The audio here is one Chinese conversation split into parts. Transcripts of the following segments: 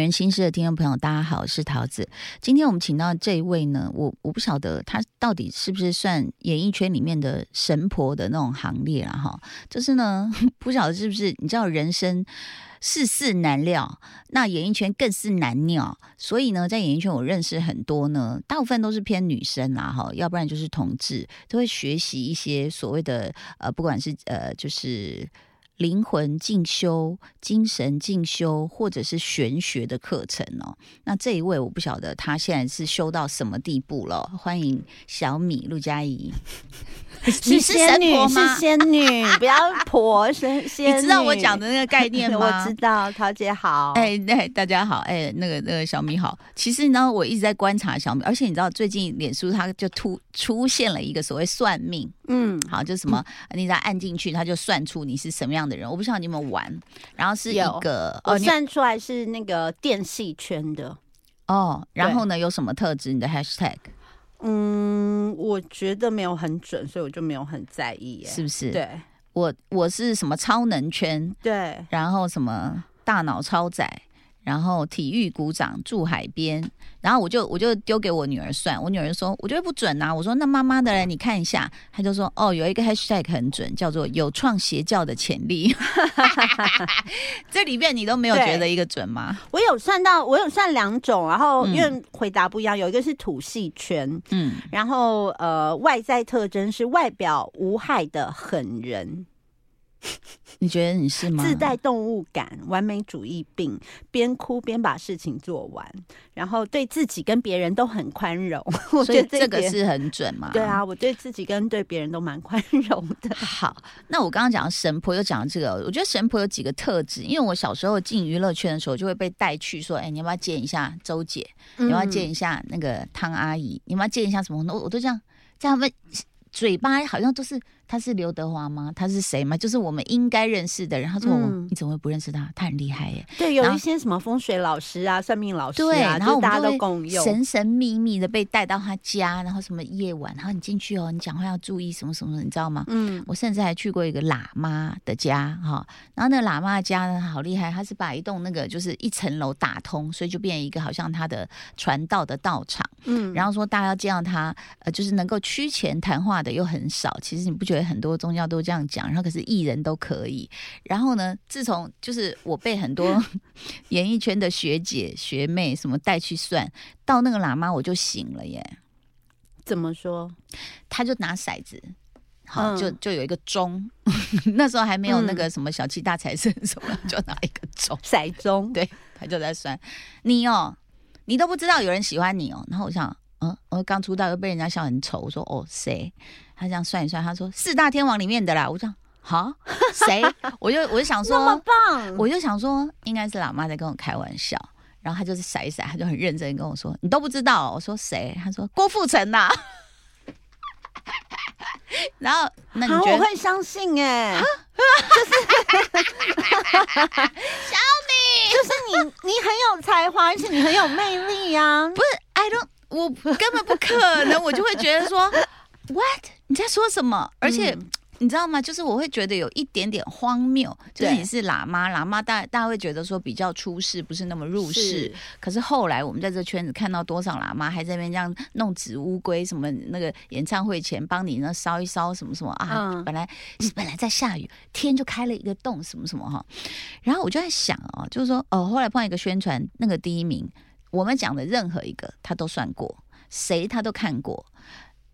人心事的听众朋友，大家好，我是桃子。今天我们请到这一位呢，我我不晓得他到底是不是算演艺圈里面的神婆的那种行列了哈。就是呢，不晓得是不是你知道人生世事难料，那演艺圈更是难料。所以呢，在演艺圈我认识很多呢，大部分都是偏女生啦哈，要不然就是同志，都会学习一些所谓的呃，不管是呃，就是。灵魂进修、精神进修，或者是玄学的课程哦。那这一位我不晓得他现在是修到什么地步了。欢迎小米陆佳怡，你是仙女，是仙女，不要婆仙仙。你知道我讲的那个概念吗？我知道，桃姐好。哎，那大家好，哎，那个那个小米好。其实呢，我一直在观察小米，而且你知道，最近脸书它就突出现了一个所谓算命，嗯，好，就什么你再按进去，它就算出你是什么样的。人，我不知道你有没有玩，然后是一个我算出来是那个电戏圈的哦，然后呢有什么特质？你的 hashtag？嗯，我觉得没有很准，所以我就没有很在意，是不是？对，我我是什么超能圈？对，然后什么大脑超载？然后体育鼓掌住海边，然后我就我就丢给我女儿算，我女儿说我觉得不准呐，我说那妈妈的嘞，你看一下，她就说哦有一个 hashtag 很准，叫做有创邪教的潜力，这里面你都没有觉得一个准吗？我有算到，我有算两种，然后因为回答不一样，有一个是土系圈，嗯，然后呃外在特征是外表无害的狠人。你觉得你是吗？自带动物感，完美主义病，边哭边把事情做完，然后对自己跟别人都很宽容。我觉得这个是很准嘛？对啊，我对自己跟对别人都蛮宽容的。好，那我刚刚讲神婆又讲这个，我觉得神婆有几个特质，因为我小时候进娱乐圈的时候，就会被带去说：“哎，你要不要见一下周姐？你要不要见一下那个汤阿姨？你要不要见一下什么？”我我都这样这样问。嘴巴好像都是他是刘德华吗？他是谁吗？就是我们应该认识的人。他说：“你怎么会不认识他？他很厉害耶。”对，有一些什么风水老师啊、算命老师啊，然后大家都共用，神神秘秘的被带到他家，然后什么夜晚，然后你进去哦，你讲话要注意什么什么，你知道吗？嗯，我甚至还去过一个喇嘛的家哈，然后那个喇嘛的家呢，好厉害，他是把一栋那个就是一层楼打通，所以就变成一个好像他的传道的道场。嗯，然后说大家要见到他，呃，就是能够趋前谈话。的又很少，其实你不觉得很多宗教都这样讲？然后可是艺人都可以。然后呢，自从就是我被很多 演艺圈的学姐学妹什么带去算，到那个喇嘛我就醒了耶。怎么说？他就拿骰子，好，就就有一个钟。那时候还没有那个什么小气大财神什么，就拿一个钟骰钟。对，他就在算你哦，你都不知道有人喜欢你哦。然后我想。嗯，我刚出道又被人家笑很丑。我说哦，谁？他这样算一算，他说四大天王里面的啦。我讲好，谁？我就我就想说那么棒，我就想说应该是老妈在跟我开玩笑。然后他就是甩一甩，他就很认真跟我说：“你都不知道。”我说谁？他说郭富城呐。然后那你觉得我会相信哎？就是小米，就是你，你很有才华，而且你很有魅力呀。不是，I don't。我根本不可能，我就会觉得说，What？你在说什么？而且你知道吗？就是我会觉得有一点点荒谬，就是你是喇嘛，喇嘛大大家会觉得说比较出世，不是那么入世。可是后来我们在这圈子看到多少喇嘛还在那边这样弄纸乌龟，什么那个演唱会前帮你那烧一烧什么什么啊？本来本来在下雨，天就开了一个洞，什么什么哈。然后我就在想哦，就是说哦，后来碰一个宣传，那个第一名。我们讲的任何一个，他都算过，谁他都看过。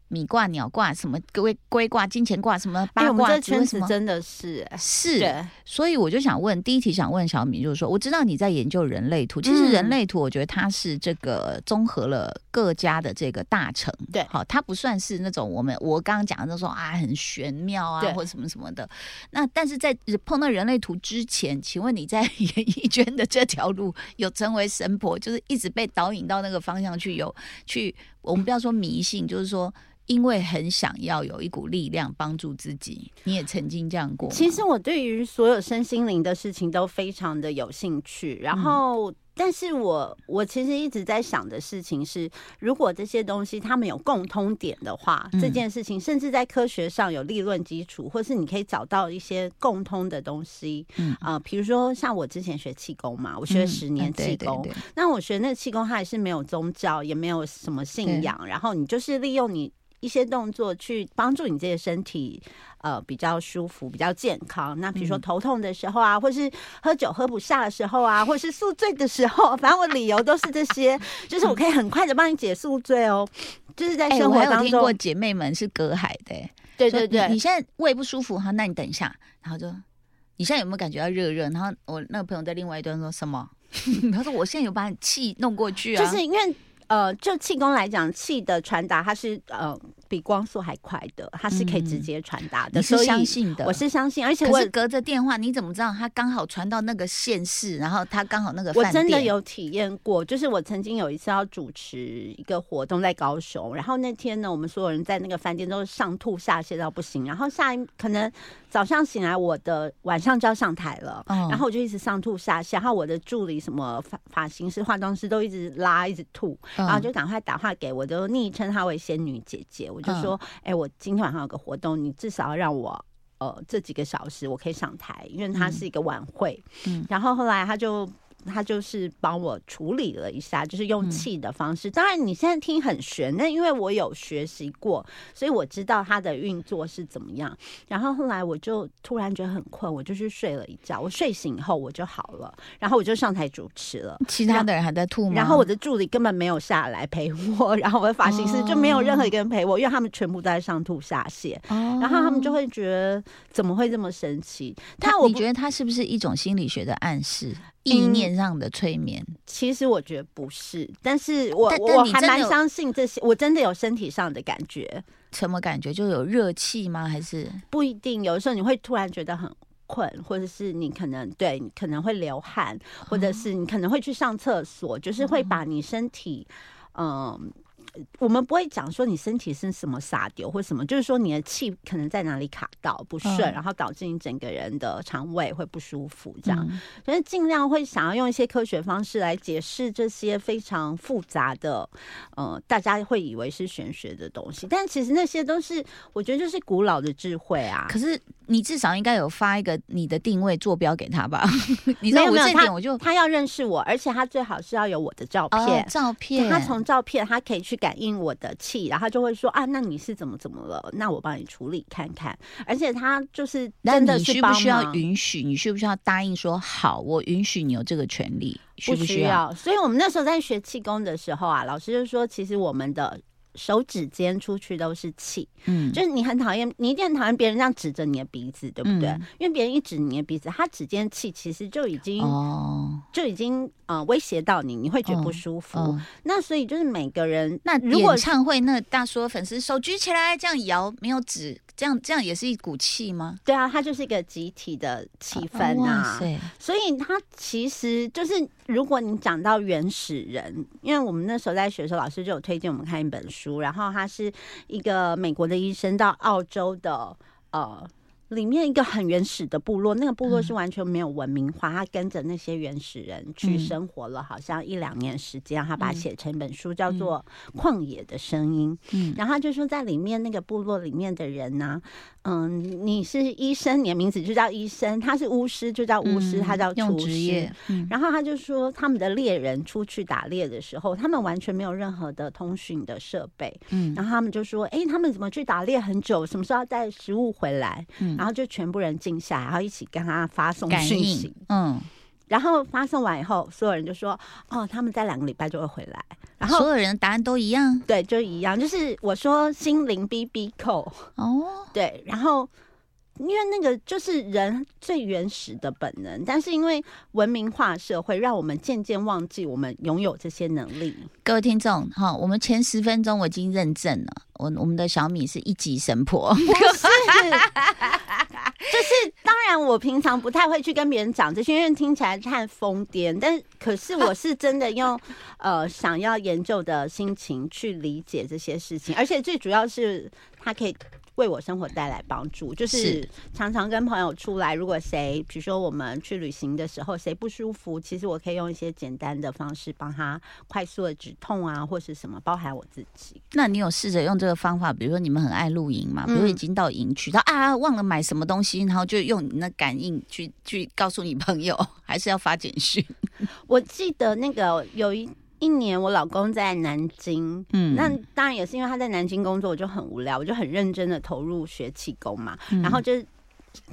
米卦、鸟卦，什么龟龟卦、金钱卦，什么八卦，这圈子真的是是。所以我就想问，第一题想问小米，就是说，我知道你在研究人类图，其实人类图，我觉得它是这个综合了各家的这个大成，对，好，它不算是那种我们我刚刚讲的那种啊很玄妙啊或者什么什么的。那但是在碰到人类图之前，请问你在演艺圈的这条路有成为神婆，就是一直被导引到那个方向去，有去我们不要说迷信，就是说。因为很想要有一股力量帮助自己，你也曾经这样过。其实我对于所有身心灵的事情都非常的有兴趣，然后但是我我其实一直在想的事情是，如果这些东西他们有共通点的话，这件事情甚至在科学上有立论基础，或是你可以找到一些共通的东西。嗯啊，比如说像我之前学气功嘛，我学了十年气功，那我学那个气功，它也是没有宗教，也没有什么信仰，然后你就是利用你。一些动作去帮助你这些身体，呃，比较舒服、比较健康。那比如说头痛的时候啊，或是喝酒喝不下的时候啊，或是宿醉的时候，反正我理由都是这些，就是我可以很快的帮你解宿醉哦。就是在生活当中，听过姐妹们是隔海的，对对对。你现在胃不舒服哈，那你等一下，然后就你现在有没有感觉到热热？然后我那个朋友在另外一端说什么？他说我现在有把你气弄过去啊，就是因为。呃，就气功来讲，气的传达它是呃比光速还快的，它是可以直接传达的。你是相信的？我是相信，而且我隔着电话，你怎么知道它刚好传到那个县市，然后它刚好那个？我真的有体验过，就是我曾经有一次要主持一个活动在高雄，然后那天呢，我们所有人在那个饭店都是上吐下泻到不行，然后下一可能早上醒来，我的晚上就要上台了，然后我就一直上吐下泻，然后我的助理什么发发型师、化妆师都一直拉，一直吐。然后就赶快打话给我，就昵称她为仙女姐姐。我就说，哎，我今天晚上有个活动，你至少要让我呃这几个小时我可以上台，因为它是一个晚会。嗯，然后后来他就。他就是帮我处理了一下，就是用气的方式。当然你现在听很悬，那因为我有学习过，所以我知道它的运作是怎么样。然后后来我就突然觉得很困，我就去睡了一觉。我睡醒以后我就好了，然后我就上台主持了。其他的人还在吐吗？然后我的助理根本没有下来陪我，然后我的发型师就没有任何一个人陪我，因为他们全部都在上吐下泻。然后他们就会觉得怎么会这么神奇？他我觉得他是不是一种心理学的暗示？意念上的催眠，其实我觉得不是，但是我我还蛮相信这些，我真的有身体上的感觉，什么感觉？就有热气吗？还是不一定？有的时候你会突然觉得很困，或者是你可能对你可能会流汗，或者是你可能会去上厕所，就是会把你身体，嗯。我们不会讲说你身体是什么撒丢或什么，就是说你的气可能在哪里卡到不顺，然后导致你整个人的肠胃会不舒服，这样。所以尽量会想要用一些科学方式来解释这些非常复杂的，呃，大家会以为是玄学的东西，但其实那些都是我觉得就是古老的智慧啊。可是你至少应该有发一个你的定位坐标给他吧？你知道我这点我就他要认识我，而且他最好是要有我的照片，照片。他从照片他可以去。感应我的气，然后就会说啊，那你是怎么怎么了？那我帮你处理看看。而且他就是真的需不需要允许？你需不需要答应说好？我允许你有这个权利，需不需要？所以我们那时候在学气功的时候啊，老师就说，其实我们的。手指尖出去都是气，嗯，就是你很讨厌，你一定很讨厌别人这样指着你的鼻子，对不对？因为别人一指你的鼻子，他指尖气其实就已经哦，就已经呃威胁到你，你会觉得不舒服。那所以就是每个人，那如果唱会那大说粉丝手举起来这样摇，没有指。这样这样也是一股气吗？对啊，它就是一个集体的气氛啊。所以它其实就是，如果你讲到原始人，因为我们那时候在学的时候，老师就有推荐我们看一本书，然后他是一个美国的医生到澳洲的呃。里面一个很原始的部落，那个部落是完全没有文明化，他跟着那些原始人去生活了，好像一两年时间，他把它写成一本书，叫做《旷野的声音》。嗯，然后他就说，在里面那个部落里面的人呢。嗯，你是医生，你的名字就叫医生；他是巫师，就叫巫师，他叫厨师。然后他就说，他们的猎人出去打猎的时候，他们完全没有任何的通讯的设备。嗯，然后他们就说，哎，他们怎么去打猎很久，什么时候要带食物回来？嗯，然后就全部人静下来，然后一起跟他发送讯息。嗯。然后发送完以后，所有人就说：“哦，他们在两个礼拜就会回来。”然后所有人答案都一样，对，就一样。就是我说心灵 B B 扣哦，对，然后。因为那个就是人最原始的本能，但是因为文明化社会，让我们渐渐忘记我们拥有这些能力。各位听众，哈，我们前十分钟我已经认证了，我我们的小米是一级神婆，不是，就是当然我平常不太会去跟别人讲这些，因为听起来太疯癫，但可是我是真的用 呃想要研究的心情去理解这些事情，而且最主要是它可以。为我生活带来帮助。就是常常跟朋友出来，如果谁，比如说我们去旅行的时候，谁不舒服，其实我可以用一些简单的方式帮他快速的止痛啊，或是什么，包含我自己。那你有试着用这个方法？比如说你们很爱露营嘛，比如已经到营区，他啊忘了买什么东西，然后就用你那感应去去告诉你朋友，还是要发简讯？我记得那个有一。一年，我老公在南京，嗯，那当然也是因为他在南京工作，我就很无聊，我就很认真的投入学气功嘛，然后就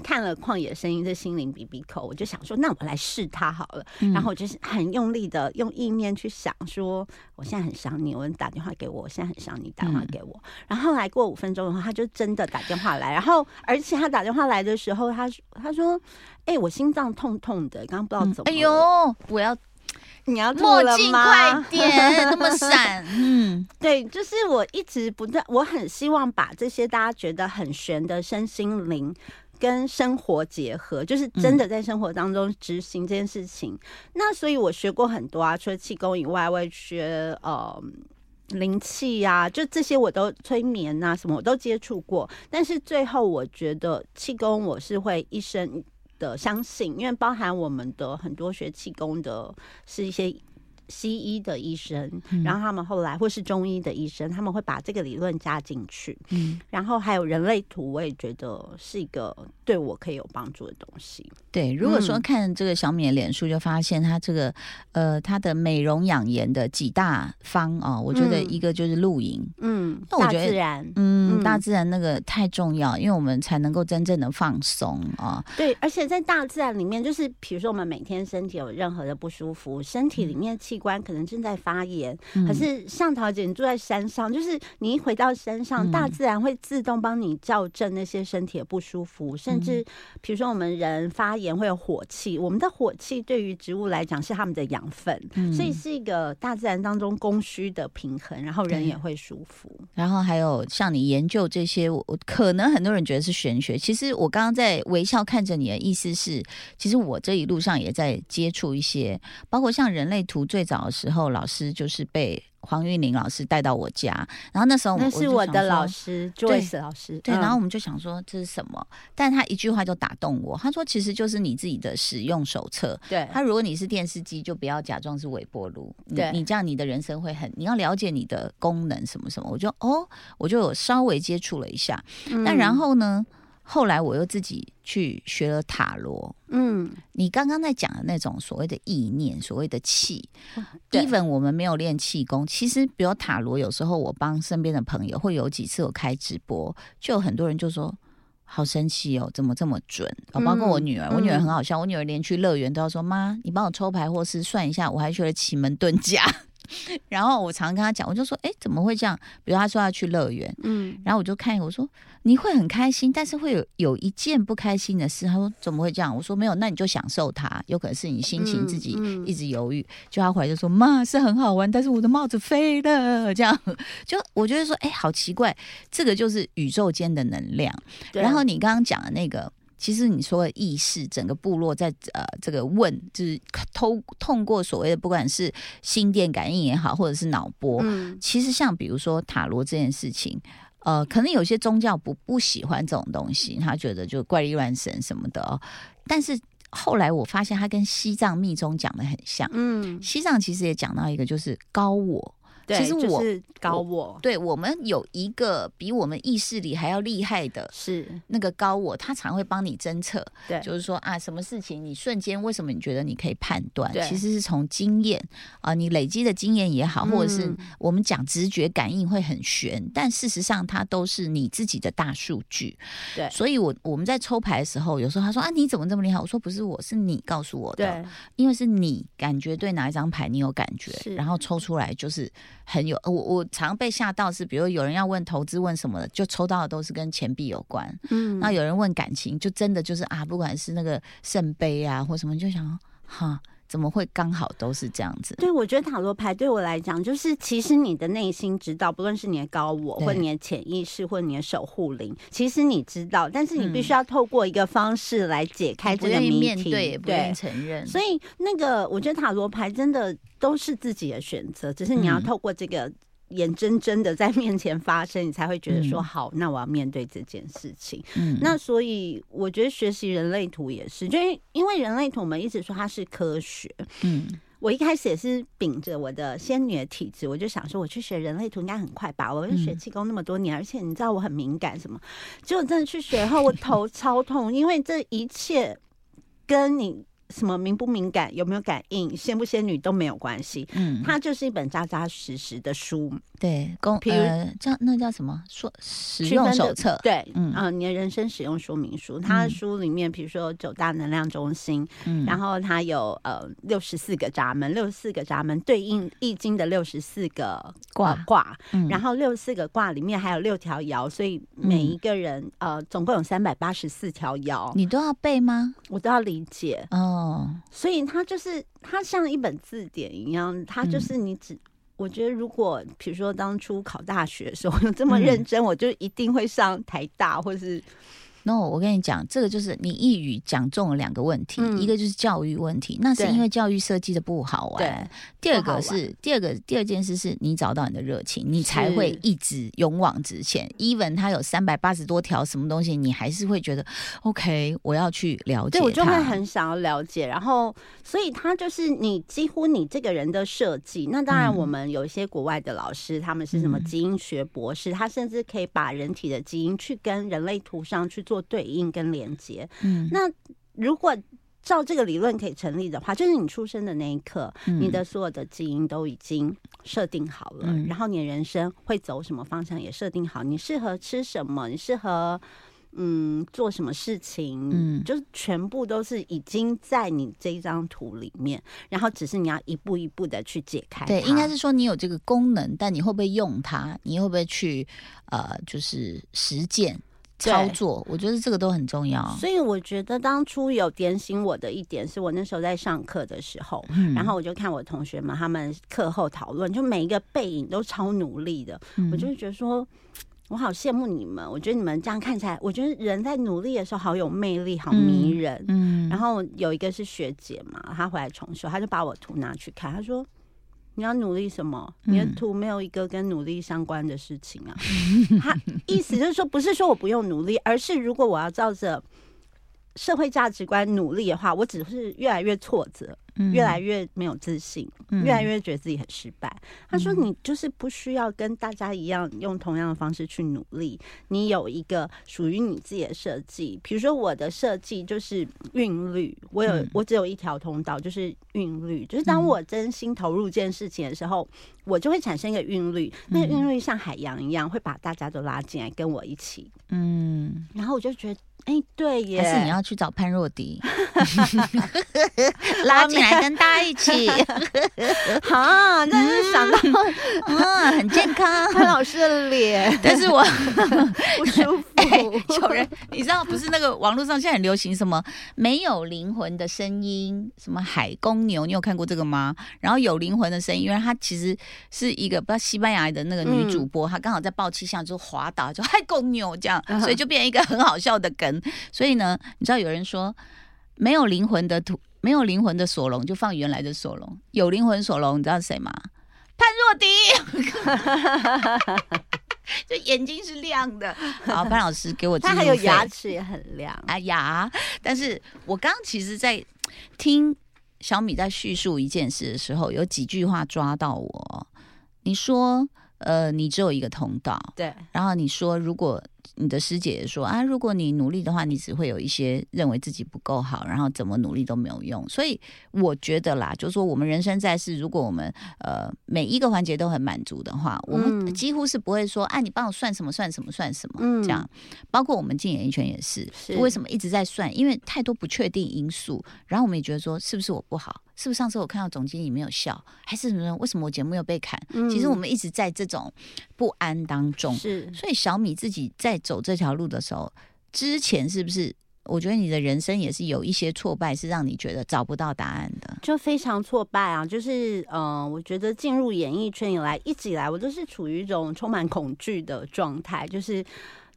看了《旷野声音》这心灵比比口，我就想说，那我来试他好了，然后我就是很用力的用意念去想说，我现在很想你，我打电话给我，我现在很想你，打电话给我，然后来过五分钟的话，他就真的打电话来，然后而且他打电话来的时候，他他说，哎，我心脏痛痛的，刚刚不知道怎么，哎呦，我要。你要墨镜快点，那么 闪。嗯，对，就是我一直不断，我很希望把这些大家觉得很玄的身心灵跟生活结合，就是真的在生活当中执行这件事情。那所以我学过很多啊，除了气功以外，我也学呃灵气呀，就这些我都催眠啊什么我都接触过。但是最后我觉得气功我是会一生。的相信，因为包含我们的很多学气功的，是一些。西医的医生，然后他们后来或是中医的医生，他们会把这个理论加进去。嗯，然后还有人类图，我也觉得是一个对我可以有帮助的东西。对，如果说看这个小米的脸书，就发现它这个呃，它的美容养颜的几大方啊，我觉得一个就是露营，嗯，那我觉得自然，嗯，大自然那个太重要，因为我们才能够真正的放松啊。对，而且在大自然里面，就是比如说我们每天身体有任何的不舒服，身体里面器官可能正在发炎，可是像桃姐，你住在山上，就是你一回到山上，大自然会自动帮你校正那些身体的不舒服，甚至比如说我们人发炎会有火气，我们的火气对于植物来讲是他们的养分，所以是一个大自然当中供需的平衡，然后人也会舒服。然后还有像你研究这些，我可能很多人觉得是玄学，其实我刚刚在微笑看着你的意思是，其实我这一路上也在接触一些，包括像人类图最早。的时候，老师就是被黄玉玲老师带到我家，然后那时候那是我的老师，Joyce 老师。对，然后我们就想说这是什么？但他一句话就打动我，他说其实就是你自己的使用手册。对，他如果你是电视机，就不要假装是微波炉。对，你这样你的人生会很，你要了解你的功能什么什么。我就哦，我就有稍微接触了一下。那然后呢？后来我又自己去学了塔罗，嗯，你刚刚在讲的那种所谓的意念，所谓的气，even 我们没有练气功，其实比如塔罗，有时候我帮身边的朋友，会有几次我开直播，就有很多人就说好神奇哦，怎么这么准？哦包括我女儿，我女儿很好笑，我女儿连去乐园都要说妈，你帮我抽牌或是算一下，我还学了奇门遁甲。然后我常跟她讲，我就说，哎，怎么会这样？比如她说要去乐园，嗯，然后我就看，我说你会很开心，但是会有有一件不开心的事。他说怎么会这样？我说没有，那你就享受它，有可能是你心情自己一直犹豫。就他回来就说，妈是很好玩，但是我的帽子飞了，这样就我觉得说，哎，好奇怪，这个就是宇宙间的能量。然后你刚刚讲的那个。其实你说的意识，整个部落在呃这个问，就是通通过所谓的不管是心电感应也好，或者是脑波，嗯，其实像比如说塔罗这件事情，呃，可能有些宗教不不喜欢这种东西，他觉得就怪力乱神什么的哦。但是后来我发现，他跟西藏密宗讲的很像，嗯，西藏其实也讲到一个就是高我。其实我是高我，对我们有一个比我们意识里还要厉害的，是那个高我，他常会帮你侦测。对，就是说啊，什么事情你瞬间为什么你觉得你可以判断？其实是从经验啊，你累积的经验也好，或者是我们讲直觉感应会很玄，但事实上它都是你自己的大数据。对，所以我我们在抽牌的时候，有时候他说啊，你怎么这么厉害？我说不是，我是你告诉我的，因为是你感觉对哪一张牌你有感觉，然后抽出来就是。很有我我常被吓到是，比如有人要问投资问什么的，就抽到的都是跟钱币有关。嗯，那有人问感情，就真的就是啊，不管是那个圣杯啊或什么，就想哈。怎么会刚好都是这样子？对，我觉得塔罗牌对我来讲，就是其实你的内心知道，不论是你的高我，或你的潜意识，或你的守护灵，其实你知道，但是你必须要透过一个方式来解开这个谜题，对，不愿意承认。所以那个，我觉得塔罗牌真的都是自己的选择，只是你要透过这个。眼睁睁的在面前发生，你才会觉得说好，那我要面对这件事情。嗯，那所以我觉得学习人类图也是，就因为人类图我们一直说它是科学。嗯，我一开始也是秉着我的仙女的体质，我就想说我去学人类图应该很快吧。我学气功那么多年，而且你知道我很敏感什么，结果真的去学后，我头超痛，因为这一切跟你。什么敏不敏感，有没有感应，仙不仙女都没有关系。嗯，它就是一本扎扎实实的书。对，公呃叫那叫什么说使用手册？对，嗯啊，你的人生使用说明书。它的书里面，比如说九大能量中心，嗯，然后它有呃六十四个闸门，六十四个闸门对应易经的六十四个卦卦，然后六十四个卦里面还有六条爻，所以每一个人呃总共有三百八十四条爻，你都要背吗？我都要理解哦。所以它就是它像一本字典一样，它就是你只。我觉得，如果比如说当初考大学的时候有这么认真，我就一定会上台大，或是。no，我跟你讲，这个就是你一语讲中了两个问题，一个就是教育问题，那是因为教育设计的不好玩。第二个是第二个第二件事是你找到你的热情，你才会一直勇往直前。even 它有三百八十多条什么东西，你还是会觉得 OK，我要去了解。对我就会很想要了解，然后所以它就是你几乎你这个人的设计。那当然，我们有一些国外的老师，他们是什么基因学博士，他甚至可以把人体的基因去跟人类图上去做。做对应跟连接，嗯，那如果照这个理论可以成立的话，就是你出生的那一刻，你的所有的基因都已经设定好了，然后你的人生会走什么方向也设定好，你适合吃什么，你适合嗯做什么事情，嗯，就是全部都是已经在你这一张图里面，然后只是你要一步一步的去解开。对，应该是说你有这个功能，但你会不会用它？你会不会去呃，就是实践？操作，我觉得这个都很重要。所以我觉得当初有点醒我的一点，是我那时候在上课的时候，然后我就看我同学们他们课后讨论，就每一个背影都超努力的，我就觉得说，我好羡慕你们。我觉得你们这样看起来，我觉得人在努力的时候好有魅力，好迷人。嗯，然后有一个是学姐嘛，她回来重修，她就把我图拿去看，她说。你要努力什么？你的图没有一个跟努力相关的事情啊。他意思就是说，不是说我不用努力，而是如果我要照着社会价值观努力的话，我只是越来越挫折。越来越没有自信，越来越觉得自己很失败。他说：“你就是不需要跟大家一样用同样的方式去努力，你有一个属于你自己的设计。比如说我的设计就是韵律，我有我只有一条通道，就是韵律。就是当我真心投入这件事情的时候，我就会产生一个韵律。那个韵律像海洋一样，会把大家都拉进来跟我一起。嗯，然后我就觉得。”哎，对耶！还是你要去找潘若迪，拉进来跟大家一起。好，但是想到，嗯，很健康，潘老师的脸，但是我不舒服。有人，你知道不是那个网络上现在很流行什么没有灵魂的声音，什么海公牛，你有看过这个吗？然后有灵魂的声音，因为它其实是一个不知道西班牙的那个女主播，她刚好在报气象就滑倒，就海公牛这样，所以就变成一个很好笑的梗。所以呢，你知道有人说没有灵魂的土，没有灵魂的索隆就放原来的索隆，有灵魂索隆，你知道谁吗？潘若迪，就眼睛是亮的。好，潘老师给我，他还有牙齿也很亮。哎呀，但是我刚刚其实，在听小米在叙述一件事的时候，有几句话抓到我。你说，呃，你只有一个通道，对。然后你说，如果你的师姐也说啊，如果你努力的话，你只会有一些认为自己不够好，然后怎么努力都没有用。所以我觉得啦，就是说我们人生在世，如果我们呃每一个环节都很满足的话，我们几乎是不会说，啊，你帮我算什么算什么算什么这样。包括我们进演艺圈也是，为什么一直在算？因为太多不确定因素。然后我们也觉得说，是不是我不好？是不是上次我看到总经理没有笑？还是什么？为什么我节目又被砍？其实我们一直在这种不安当中。是，所以小米自己在。走这条路的时候，之前是不是？我觉得你的人生也是有一些挫败，是让你觉得找不到答案的，就非常挫败啊！就是，嗯，我觉得进入演艺圈以来，一直以来我都是处于一种充满恐惧的状态，就是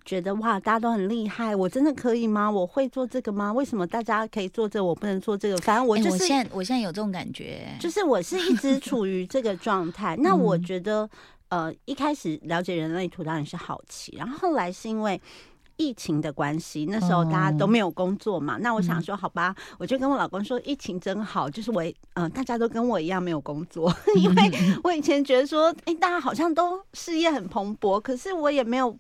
觉得哇，大家都很厉害，我真的可以吗？我会做这个吗？为什么大家可以做这，我不能做这个？反正我就是，现在我现在有这种感觉，就是我是一直处于这个状态。那我觉得。呃一开始了解人类图当然是好奇，然后后来是因为。疫情的关系，那时候大家都没有工作嘛。那我想说，好吧，我就跟我老公说，疫情真好，就是我，嗯，大家都跟我一样没有工作，因为我以前觉得说，哎，大家好像都事业很蓬勃，可是我也没有，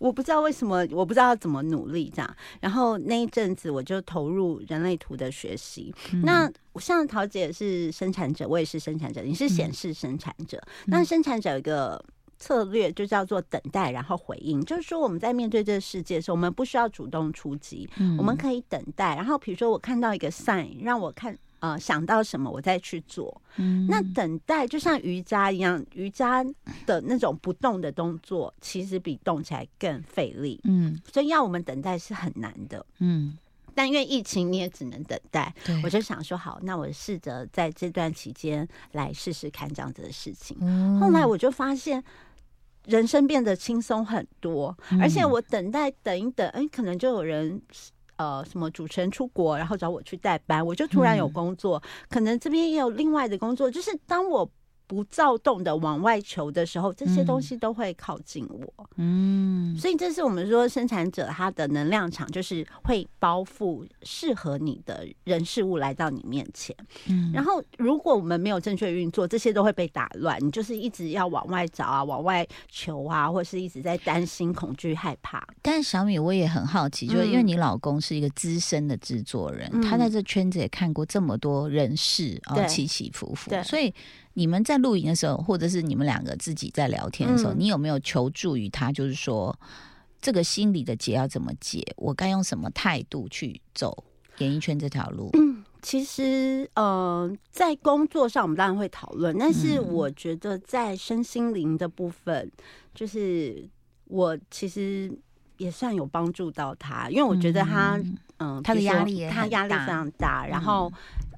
我不知道为什么，我不知道怎么努力这样。然后那一阵子，我就投入人类图的学习。那像桃姐是生产者，我也是生产者，你是显示生产者。那生产者有一个。策略就叫做等待，然后回应。就是说，我们在面对这个世界的时候，我们不需要主动出击，我们可以等待。然后，比如说，我看到一个 sign，让我看呃想到什么，我再去做。那等待就像瑜伽一样，瑜伽的那种不动的动作，其实比动起来更费力。嗯，所以要我们等待是很难的。嗯，但因为疫情，你也只能等待。我就想说，好，那我试着在这段期间来试试看这样子的事情。后来我就发现。人生变得轻松很多，而且我等待等一等，哎，可能就有人呃什么主持人出国，然后找我去代班，我就突然有工作，可能这边也有另外的工作，就是当我。不躁动的往外求的时候，这些东西都会靠近我。嗯，所以这是我们说生产者他的能量场，就是会包覆适合你的人事物来到你面前。嗯，然后如果我们没有正确运作，这些都会被打乱。你就是一直要往外找啊，往外求啊，或者是一直在担心、恐惧、害怕。但是小米，我也很好奇，就是因为你老公是一个资深的制作人，他在这圈子也看过这么多人事啊，起起伏伏，所以。你们在录影的时候，或者是你们两个自己在聊天的时候，你有没有求助于他？就是说，这个心理的结要怎么解？我该用什么态度去走演艺圈这条路？嗯，其实，呃，在工作上我们当然会讨论，但是我觉得在身心灵的部分，就是我其实也算有帮助到他，因为我觉得他，嗯，他的压力，他压力非常大，然后。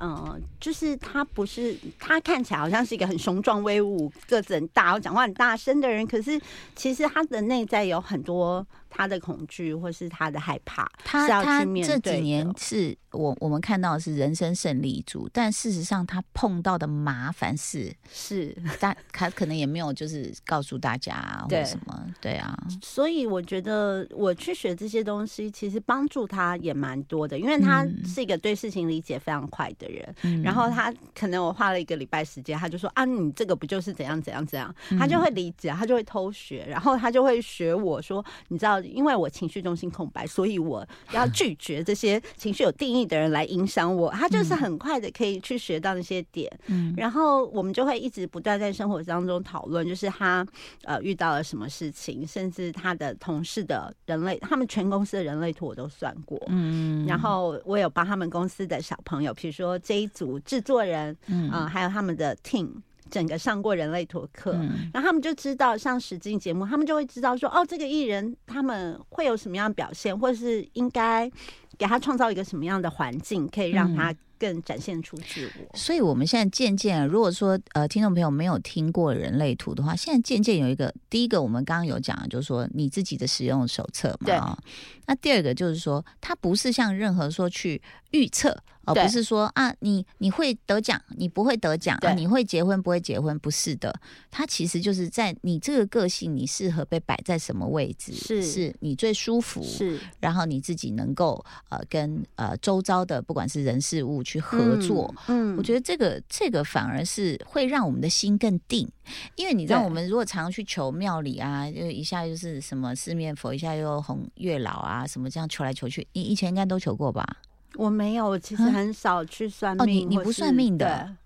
嗯，就是他不是他看起来好像是一个很雄壮威武、个子很大、讲话很大声的人，可是其实他的内在有很多。他的恐惧或是他的害怕，他他这几年是我我们看到的是人生胜利组，但事实上他碰到的麻烦事是，但他可能也没有就是告诉大家或什么，对啊。所以我觉得我去学这些东西，其实帮助他也蛮多的，因为他是一个对事情理解非常快的人。然后他可能我花了一个礼拜时间，他就说啊，你这个不就是怎样怎样怎样，他就会理解，他就会偷学，然后他就会学我说，你知道。因为我情绪中心空白，所以我要拒绝这些情绪有定义的人来影响我。他就是很快的可以去学到那些点，嗯，然后我们就会一直不断在生活当中讨论，就是他呃遇到了什么事情，甚至他的同事的人类，他们全公司的人类图我都算过，嗯，然后我有帮他们公司的小朋友，比如说这一组制作人，嗯，还有他们的 team。整个上过人类图课，然后他们就知道上实境节目，他们就会知道说，哦，这个艺人他们会有什么样的表现，或者是应该给他创造一个什么样的环境，可以让他更展现出自我。所以，我们现在渐渐，如果说呃，听众朋友没有听过人类图的话，现在渐渐有一个，第一个我们刚刚有讲，就是说你自己的使用手册嘛。那第二个就是说，它不是像任何说去预测。而不是说啊，你你会得奖，你不会得奖啊，你会结婚不会结婚，不是的，它其实就是在你这个个性，你适合被摆在什么位置，是。是你最舒服，是，然后你自己能够呃跟呃周遭的不管是人事物去合作，嗯，我觉得这个这个反而是会让我们的心更定，因为你知道我们如果常常去求庙里啊，就一下就是什么四面佛，一下又红月老啊，什么这样求来求去，你以前应该都求过吧？我没有，我其实很少去算命。哦，你你不算命的？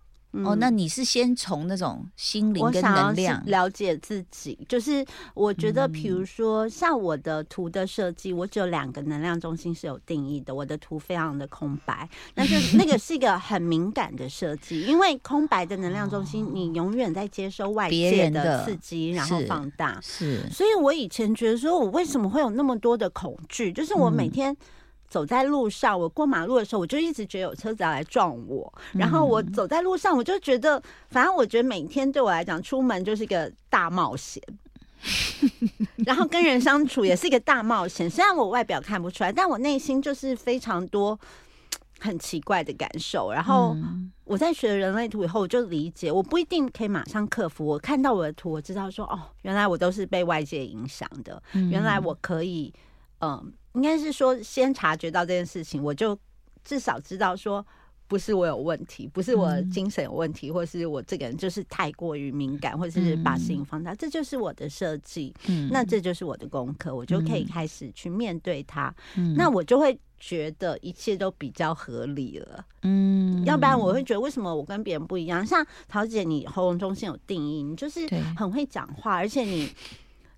哦，那你是先从那种心灵跟能量了解自己。就是我觉得，比如说像我的图的设计，我只有两个能量中心是有定义的。我的图非常的空白，那就那个是一个很敏感的设计，因为空白的能量中心，你永远在接收外界的刺激，然后放大。是，所以我以前觉得说，我为什么会有那么多的恐惧？就是我每天。走在路上，我过马路的时候，我就一直觉得有车子要来撞我。然后我走在路上，我就觉得，反正我觉得每天对我来讲，出门就是一个大冒险。然后跟人相处也是一个大冒险。虽然我外表看不出来，但我内心就是非常多很奇怪的感受。然后我在学人类图以后，我就理解，我不一定可以马上克服。我看到我的图，我知道说，哦，原来我都是被外界影响的。原来我可以，嗯，应该是说先察觉到这件事情，我就至少知道说。不是我有问题，不是我精神有问题，或是我这个人就是太过于敏感，或者是把事情放大，这就是我的设计。嗯，那这就是我的功课，我就可以开始去面对它。嗯，那我就会觉得一切都比较合理了。嗯，要不然我会觉得为什么我跟别人不一样？像桃姐，你喉咙中心有定义，你就是很会讲话，而且你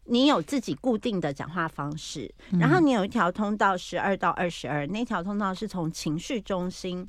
你有自己固定的讲话方式，然后你有一条通道十二到二十二，那条通道是从情绪中心。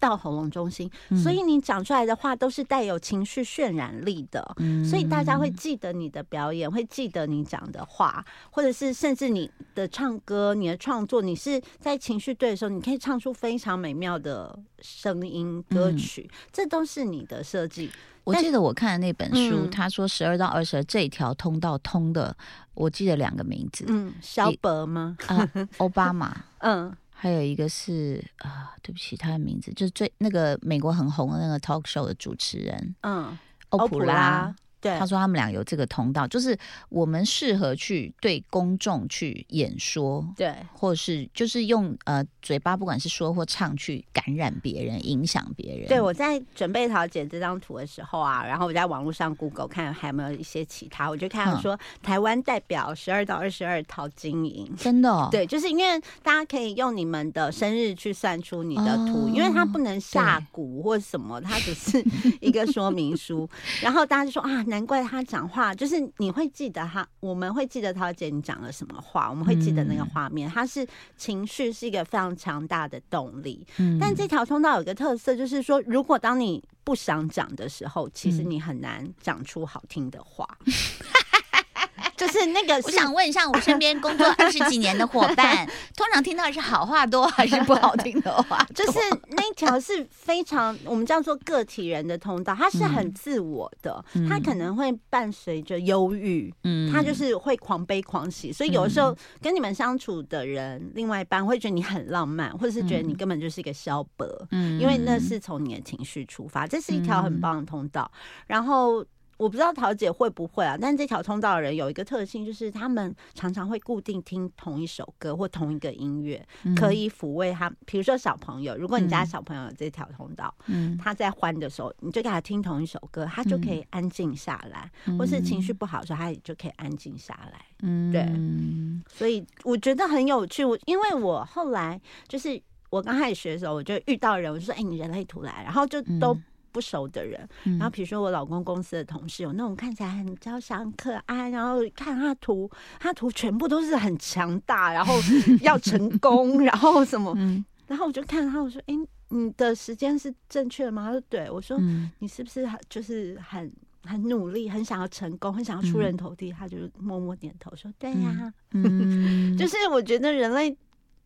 到喉咙中心，所以你讲出来的话都是带有情绪渲染力的，所以大家会记得你的表演，会记得你讲的话，或者是甚至你的唱歌、你的创作，你是在情绪对的时候，你可以唱出非常美妙的声音歌曲，这都是你的设计。我记得我看的那本书，他说十二到二十二这条通道通的，我记得两个名字，嗯，肖伯吗？啊，奥巴马，嗯。还有一个是啊，对不起，他的名字就是最那个美国很红的那个 talk show 的主持人，嗯，欧普拉。他说他们俩有这个通道，就是我们适合去对公众去演说，对，或是就是用呃嘴巴，不管是说或唱，去感染别人，影响别人。对我在准备桃姐这张图的时候啊，然后我在网络上 Google 看还有没有一些其他，我就看到说台湾代表十二到二十二桃金银，真的，哦。对，就是因为大家可以用你们的生日去算出你的图，因为它不能下蛊或什么，它只是一个说明书，然后大家就说啊。难怪他讲话，就是你会记得他，我们会记得陶姐你讲了什么话，我们会记得那个画面。他是情绪是一个非常强大的动力，但这条通道有一个特色，就是说，如果当你不想讲的时候，其实你很难讲出好听的话。就是那个，我想问一下，我身边工作二十几年的伙伴，通常听到是好话多还是不好听的话？就是那一条是非常我们叫做个体人的通道，它是很自我的，它可能会伴随着忧郁，嗯，它就是会狂悲狂喜，所以有的时候跟你们相处的人，另外一半会觉得你很浪漫，或者是觉得你根本就是一个消伯，嗯，因为那是从你的情绪出发，这是一条很棒的通道，然后。我不知道桃姐会不会啊，但这条通道的人有一个特性，就是他们常常会固定听同一首歌或同一个音乐，可以抚慰他。比如说小朋友，如果你家小朋友有这条通道，嗯，他在欢的时候，你就给他听同一首歌，他就可以安静下来；或是情绪不好的时候，他也就可以安静下来。嗯，对。所以我觉得很有趣。我因为我后来就是我刚开始学的时候，我就遇到人，我就说：“哎，你人类图来。”然后就都。不熟的人，然后比如说我老公公司的同事，有那种看起来很娇小、很可爱，然后看他图，他图全部都是很强大，然后 要成功，然后什么，然后我就看他，我说：“哎，你的时间是正确的吗？”他说：“对。”我说：“你是不是就是很很努力，很想要成功，很想要出人头地？”他就默默点头说：“对呀。” 就是我觉得人类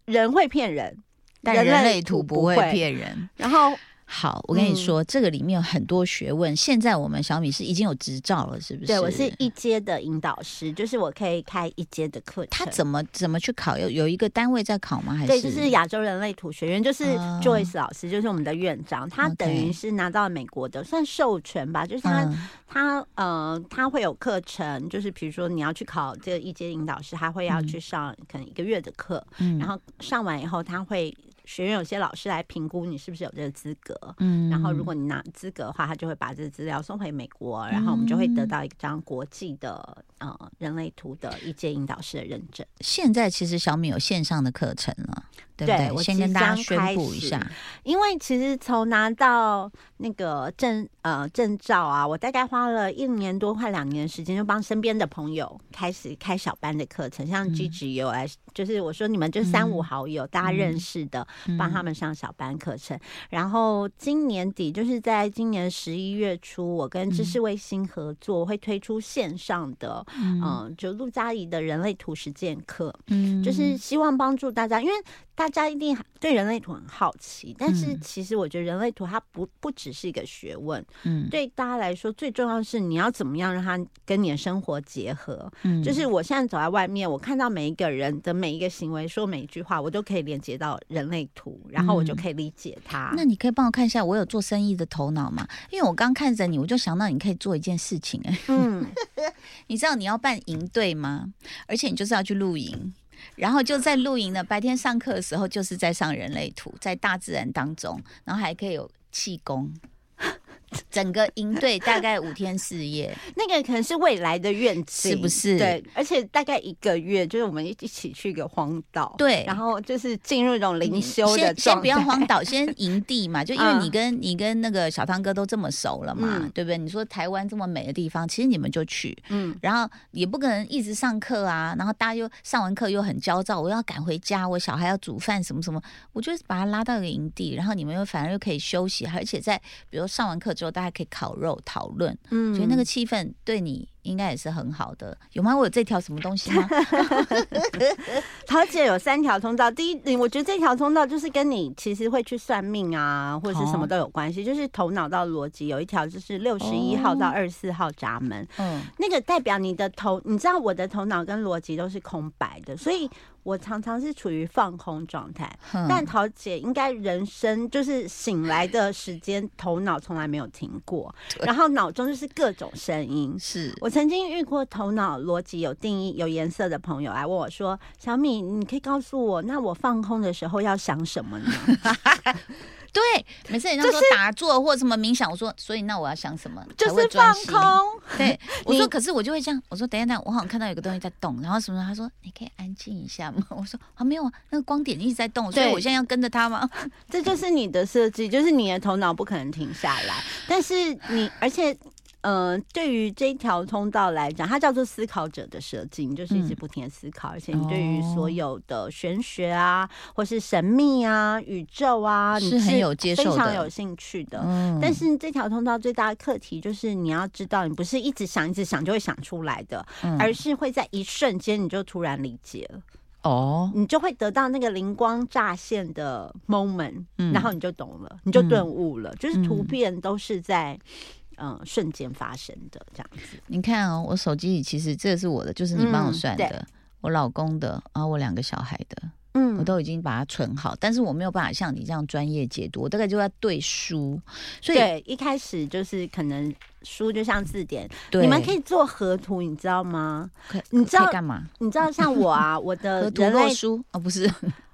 人会骗人，但人类图不会骗人，然后。好，我跟你说，这个里面有很多学问。现在我们小米是已经有执照了，是不是？对，我是一阶的引导师，就是我可以开一阶的课程。他怎么怎么去考？有有一个单位在考吗？还是对，就是亚洲人类图学院，就是 Joyce 老师，就是我们的院长。他等于是拿到了美国的算授权吧，就是他他呃他会有课程，就是比如说你要去考这个一阶引导师，他会要去上可能一个月的课，然后上完以后他会。学院有些老师来评估你是不是有这个资格，嗯，然后如果你拿资格的话，他就会把这个资料送回美国，然后我们就会得到一张国际的呃人类图的一阶引导师的认证。现在其实小米有线上的课程了。对，我先跟大家宣布一下，因为其实从拿到那个证呃证照啊，我大概花了一年多快两年时间，就帮身边的朋友开始开小班的课程，像 G G 有来，就是我说你们就三五好友大家认识的，帮他们上小班课程。然后今年底，就是在今年十一月初，我跟知识卫星合作，会推出线上的嗯，就陆佳怡的人类图实践课，嗯，就是希望帮助大家，因为。大家一定对人类图很好奇，但是其实我觉得人类图它不不只是一个学问，嗯，对大家来说最重要的是你要怎么样让它跟你的生活结合，嗯，就是我现在走在外面，我看到每一个人的每一个行为，说每一句话，我都可以连接到人类类图，然后我就可以理解他。那你可以帮我看一下，我有做生意的头脑吗？因为我刚看着你，我就想到你可以做一件事情哎。嗯，你知道你要办营队吗？而且你就是要去露营，然后就在露营的白天上课的时候，就是在上人类图，在大自然当中，然后还可以有气功。整个营队大概五天四夜，那个可能是未来的愿景，是不是？对，而且大概一个月，就是我们一起去一个荒岛，对，然后就是进入一种灵修的先先不要荒岛，先营地嘛，就因为你跟你跟那个小汤哥都这么熟了嘛，对不对？你说台湾这么美的地方，其实你们就去，嗯，然后也不可能一直上课啊，然后大家又上完课又很焦躁，我要赶回家，我小孩要煮饭什么什么，我就把他拉到一个营地，然后你们又反而又可以休息，而且在比如上完课之后，大家可以烤肉。讨论，嗯，所以那个气氛对你应该也是很好的，有吗？我有这条什么东西吗？桃姐有三条通道，第一，我觉得这条通道就是跟你其实会去算命啊，或者是什么都有关系，就是头脑到逻辑有一条，就是六十一号到二十四号闸门，嗯，那个代表你的头，你知道我的头脑跟逻辑都是空白的，所以。我常常是处于放空状态，但桃姐应该人生就是醒来的时间，头脑从来没有停过，然后脑中就是各种声音。是。我曾经遇过头脑逻辑有定义、有颜色的朋友来问我说：“小米，你可以告诉我，那我放空的时候要想什么呢？” 对，每次人家说打坐或什么冥想，我说，所以那我要想什么？就是放空。对，我说，可是我就会这样，我说，等一下，我好像看到有个东西在动，然后什么？他说，你可以安静一下吗？我说，啊，没有啊，那个光点一直在动，所以我现在要跟着他吗？这就是你的设计，就是你的头脑不可能停下来，但是你，而且。嗯，对于这条通道来讲，它叫做思考者的设计，你就是一直不停的思考，而且你对于所有的玄学啊，或是神秘啊、宇宙啊，是很有接受、非常有兴趣的。但是这条通道最大的课题就是你要知道，你不是一直想、一直想就会想出来的，而是会在一瞬间你就突然理解了哦，你就会得到那个灵光乍现的 moment，然后你就懂了，你就顿悟了，就是图片都是在。嗯，瞬间发生的这样子。你看哦，我手机里其实这个是我的，就是你帮我算的，我老公的，然后我两个小孩的，嗯，我都已经把它存好。但是我没有办法像你这样专业解读，我大概就要对书。所以一开始就是可能书就像字典，你们可以做合图，你知道吗？你知道干嘛？你知道像我啊，我的人类书哦，不是。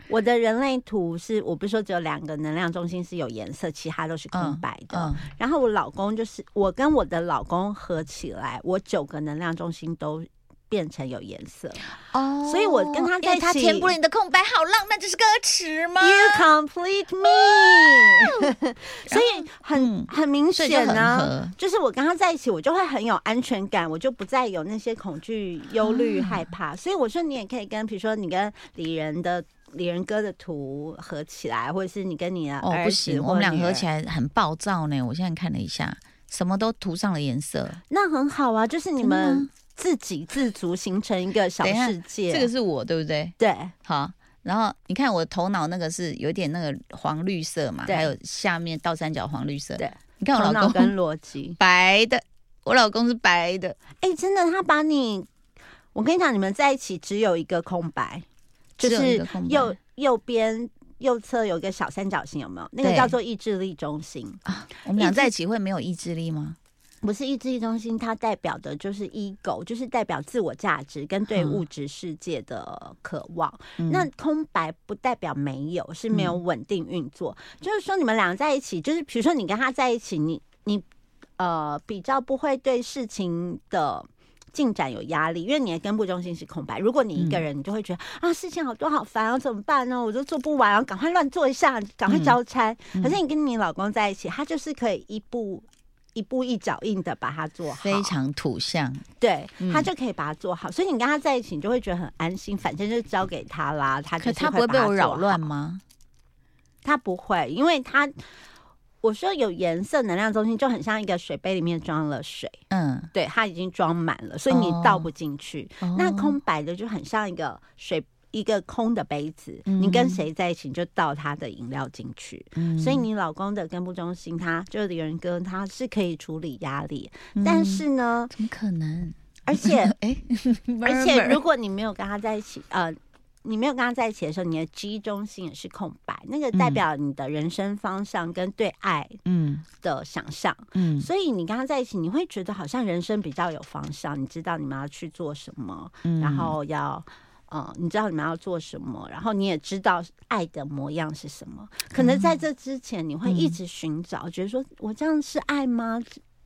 我的人类图是，我不是说只有两个能量中心是有颜色，其他都是空白的。然后我老公就是我跟我的老公合起来，我九个能量中心都变成有颜色哦。所以我跟他在一起，他填补了你的空白，好浪漫，这是歌词吗？You complete me。所以很很明显呢，就是我跟他在一起，我就会很有安全感，我就不再有那些恐惧、忧虑、害怕。所以我说，你也可以跟，比如说你跟李仁的。李仁哥的图合起来，或者是你跟你的哦不行，我们俩合起来很暴躁呢。我现在看了一下，什么都涂上了颜色，那很好啊，就是你们自给自足，形成一个小世界。这个是我对不对？对，好。然后你看我头脑那个是有点那个黄绿色嘛，还有下面倒三角黄绿色。对，你看我老公跟逻辑 白的，我老公是白的。哎，真的，他把你，我跟你讲，你们在一起只有一个空白。就是右右边右侧有一个小三角形，有没有？那个叫做意志力中心啊。我们俩在一起会没有意志力吗？不是意志力中心，它代表的就是 ego，就是代表自我价值跟对物质世界的渴望。那空白不代表没有，是没有稳定运作。就是说，你们俩在一起，就是比如说你跟他在一起，你你呃比较不会对事情的。进展有压力，因为你的根部中心是空白。如果你一个人，你就会觉得啊，事情好多好烦啊，怎么办呢？我都做不完，然后赶快乱做一下，赶快交差。可是你跟你老公在一起，他就是可以一步一步一脚印的把它做好，非常土象。对他就可以把它做好，所以你跟他在一起，你就会觉得很安心。反正就交给他啦，他可他不会被我扰乱吗？他不会，因为他。我说有颜色能量中心就很像一个水杯里面装了水，嗯，对，它已经装满了，所以你倒不进去。那空白的就很像一个水一个空的杯子，你跟谁在一起就倒他的饮料进去。所以你老公的根部中心，他就是李仁哥，他是可以处理压力，但是呢，怎么可能？而且，哎，而且 如果你没有跟他在一起，呃。你没有跟他在一起的时候，你的记忆中心也是空白，那个代表你的人生方向跟对爱嗯的想象嗯，所以你跟他在一起，你会觉得好像人生比较有方向，你知道你们要去做什么，然后要嗯，你知道你们要做什么，然后你也知道爱的模样是什么。可能在这之前，你会一直寻找，觉得说我这样是爱吗？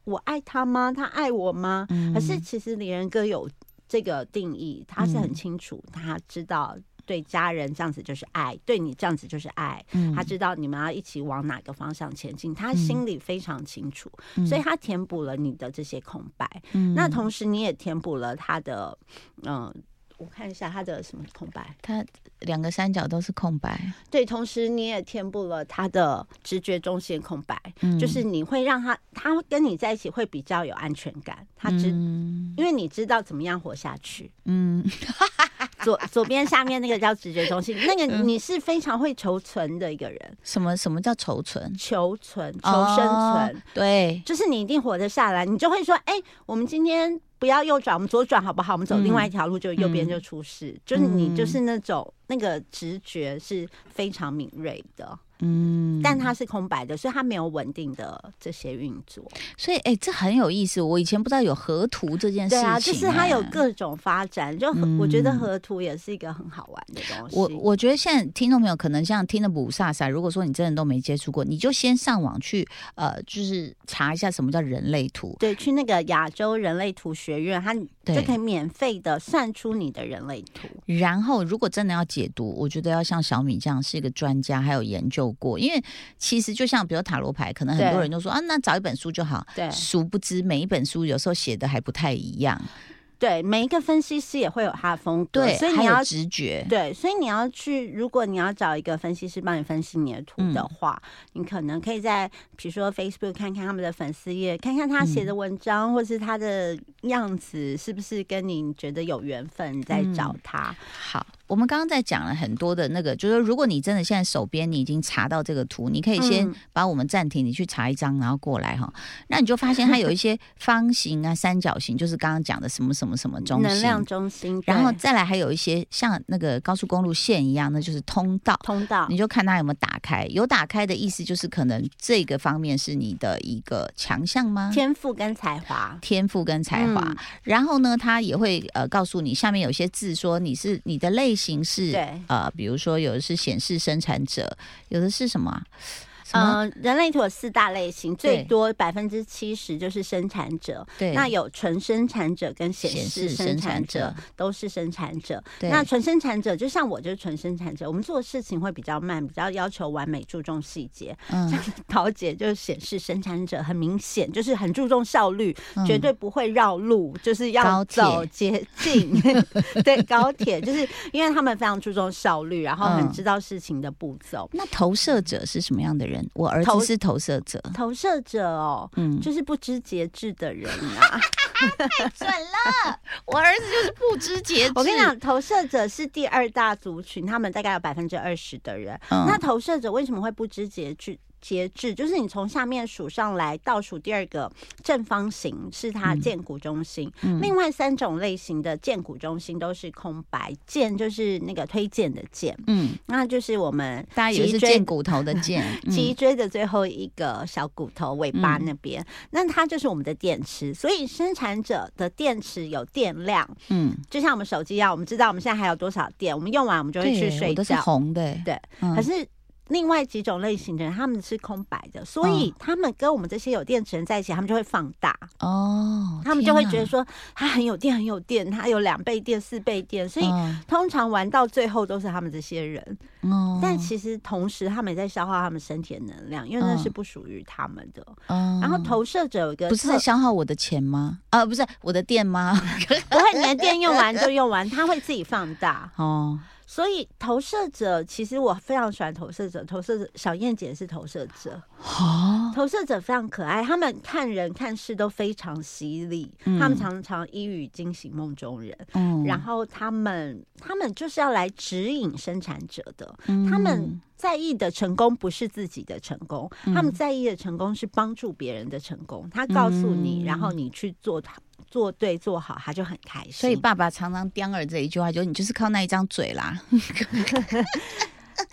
我爱他吗？他爱我吗？可是其实李仁哥有这个定义，他是很清楚，他知道对家人这样子就是爱，对你这样子就是爱。他知道你们要一起往哪个方向前进，他心里非常清楚，所以他填补了你的这些空白。那同时你也填补了他的嗯。我看一下他的什么空白，他两个三角都是空白。对，同时你也填补了他的直觉中心空白，就是你会让他，他跟你在一起会比较有安全感。他知，因为你知道怎么样活下去。嗯，左左边下面那个叫直觉中心，那个你是非常会求存的一个人。什么什么叫求存？求存，求生存。对，就是你一定活得下来，你就会说，哎，我们今天。不要右转，我们左转好不好？我们走另外一条路，就右边就出事。就是你，就是那种那个直觉是非常敏锐的。嗯，但它是空白的，所以它没有稳定的这些运作。所以，哎，这很有意思。我以前不知道有河图这件事情。对啊，就是它有各种发展。就我觉得河图也是一个很好玩的东西。我我觉得现在听众朋友可能像听的不飒飒，如果说你真的都没接触过，你就先上网去呃，就是查一下什么叫人类图。对，去那个亚洲人类图学院，它就可以免费的算出你的人类图。然后，如果真的要解读，我觉得要像小米这样是一个专家，还有研究。过，因为其实就像比如塔罗牌，可能很多人都说啊，那找一本书就好。对，殊不知每一本书有时候写的还不太一样。对，每一个分析师也会有他的风格，对，所以你要直觉。对，所以你要去，如果你要找一个分析师帮你分析你的图的话，你可能可以在比如说 Facebook 看看他们的粉丝页，看看他写的文章，或是他的样子是不是跟你觉得有缘分，再找他。好。我们刚刚在讲了很多的那个，就是如果你真的现在手边你已经查到这个图，你可以先把我们暂停，你去查一张，然后过来哈。那你就发现它有一些方形啊、三角形，就是刚刚讲的什么什么什么中心，能量中心。然后再来还有一些像那个高速公路线一样，那就是通道。通道，你就看它有没有打开。有打开的意思就是可能这个方面是你的一个强项吗？天赋跟才华，天赋跟才华。然后呢，它也会呃告诉你下面有些字说你是你的类。形式对，呃，比如说有的是显示生产者，有的是什么？嗯，人类图有四大类型，最多百分之七十就是生产者。对，那有纯生产者跟显示生产者都是生产者。那纯生产者就像我就是纯生产者，我们做事情会比较慢，比较要求完美，注重细节。嗯，桃姐就是显示生产者，很明显就是很注重效率，绝对不会绕路，就是要走捷径。对，高铁就是因为他们非常注重效率，然后很知道事情的步骤。那投射者是什么样的人？我儿子是投射者，投射者哦，嗯，就是不知节制的人啊，太准了！我儿子就是不知节制。我跟你讲，投射者是第二大族群，他们大概有百分之二十的人。那投射者为什么会不知节制？节制就是你从下面数上来，倒数第二个正方形是它建骨中心。另外三种类型的建骨中心都是空白，剑就是那个推荐的剑。嗯，那就是我们大家以为是剑骨头的剑，脊椎的最后一个小骨头尾巴那边，那它就是我们的电池。所以生产者的电池有电量，嗯，就像我们手机一样，我们知道我们现在还有多少电，我们用完我们就会去睡觉。红的，对，可是。另外几种类型的人，他们是空白的，所以他们跟我们这些有电池人在一起，他们就会放大哦，他们就会觉得说他很有电，很有电，他有两倍电、四倍电，所以通常玩到最后都是他们这些人。哦，但其实同时他们也在消耗他们身体的能量，因为那是不属于他们的。然后投射者有一个不是在消耗我的钱吗？啊，不是我的电吗？不会，你的电用完就用完，它会自己放大哦。所以投射者，其实我非常喜欢投射者。投射者小燕姐是投射者，投射者非常可爱，他们看人看事都非常犀利，他们常常一语惊醒梦中人。嗯，然后他们他们就是要来指引生产者的，他们在意的成功不是自己的成功，他们在意的成功是帮助别人的成功。他告诉你，然后你去做他，做对做好，他就很开心。所以爸爸常常叼儿这一句话，就你就是靠那一张嘴啦。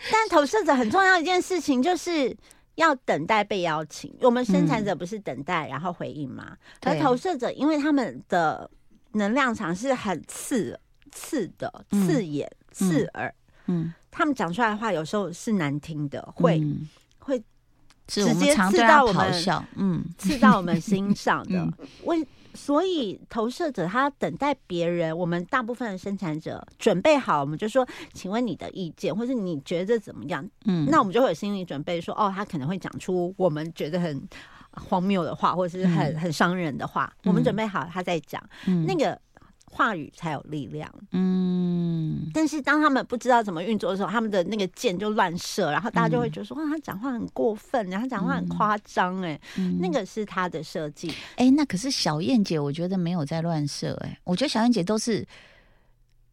但投射者很重要一件事情，就是要等待被邀请。我们生产者不是等待然后回应吗？而投射者，因为他们的能量场是很刺刺的、刺眼、刺耳。嗯。他们讲出来的话有时候是难听的，会会直接刺到我们，嗯，刺到我们心上的。为所以投射者他等待别人，我们大部分的生产者准备好，我们就说，请问你的意见，或是你觉得怎么样？嗯，那我们就会有心理准备，说哦，他可能会讲出我们觉得很荒谬的话，或者是很很伤人的话。我们准备好，他在讲那个。话语才有力量，嗯，但是当他们不知道怎么运作的时候，他们的那个箭就乱射，然后大家就会觉得说，哇，他讲话很过分，然后讲话很夸张，哎，那个是他的设计，哎，那可是小燕姐，我觉得没有在乱射，哎，我觉得小燕姐都是。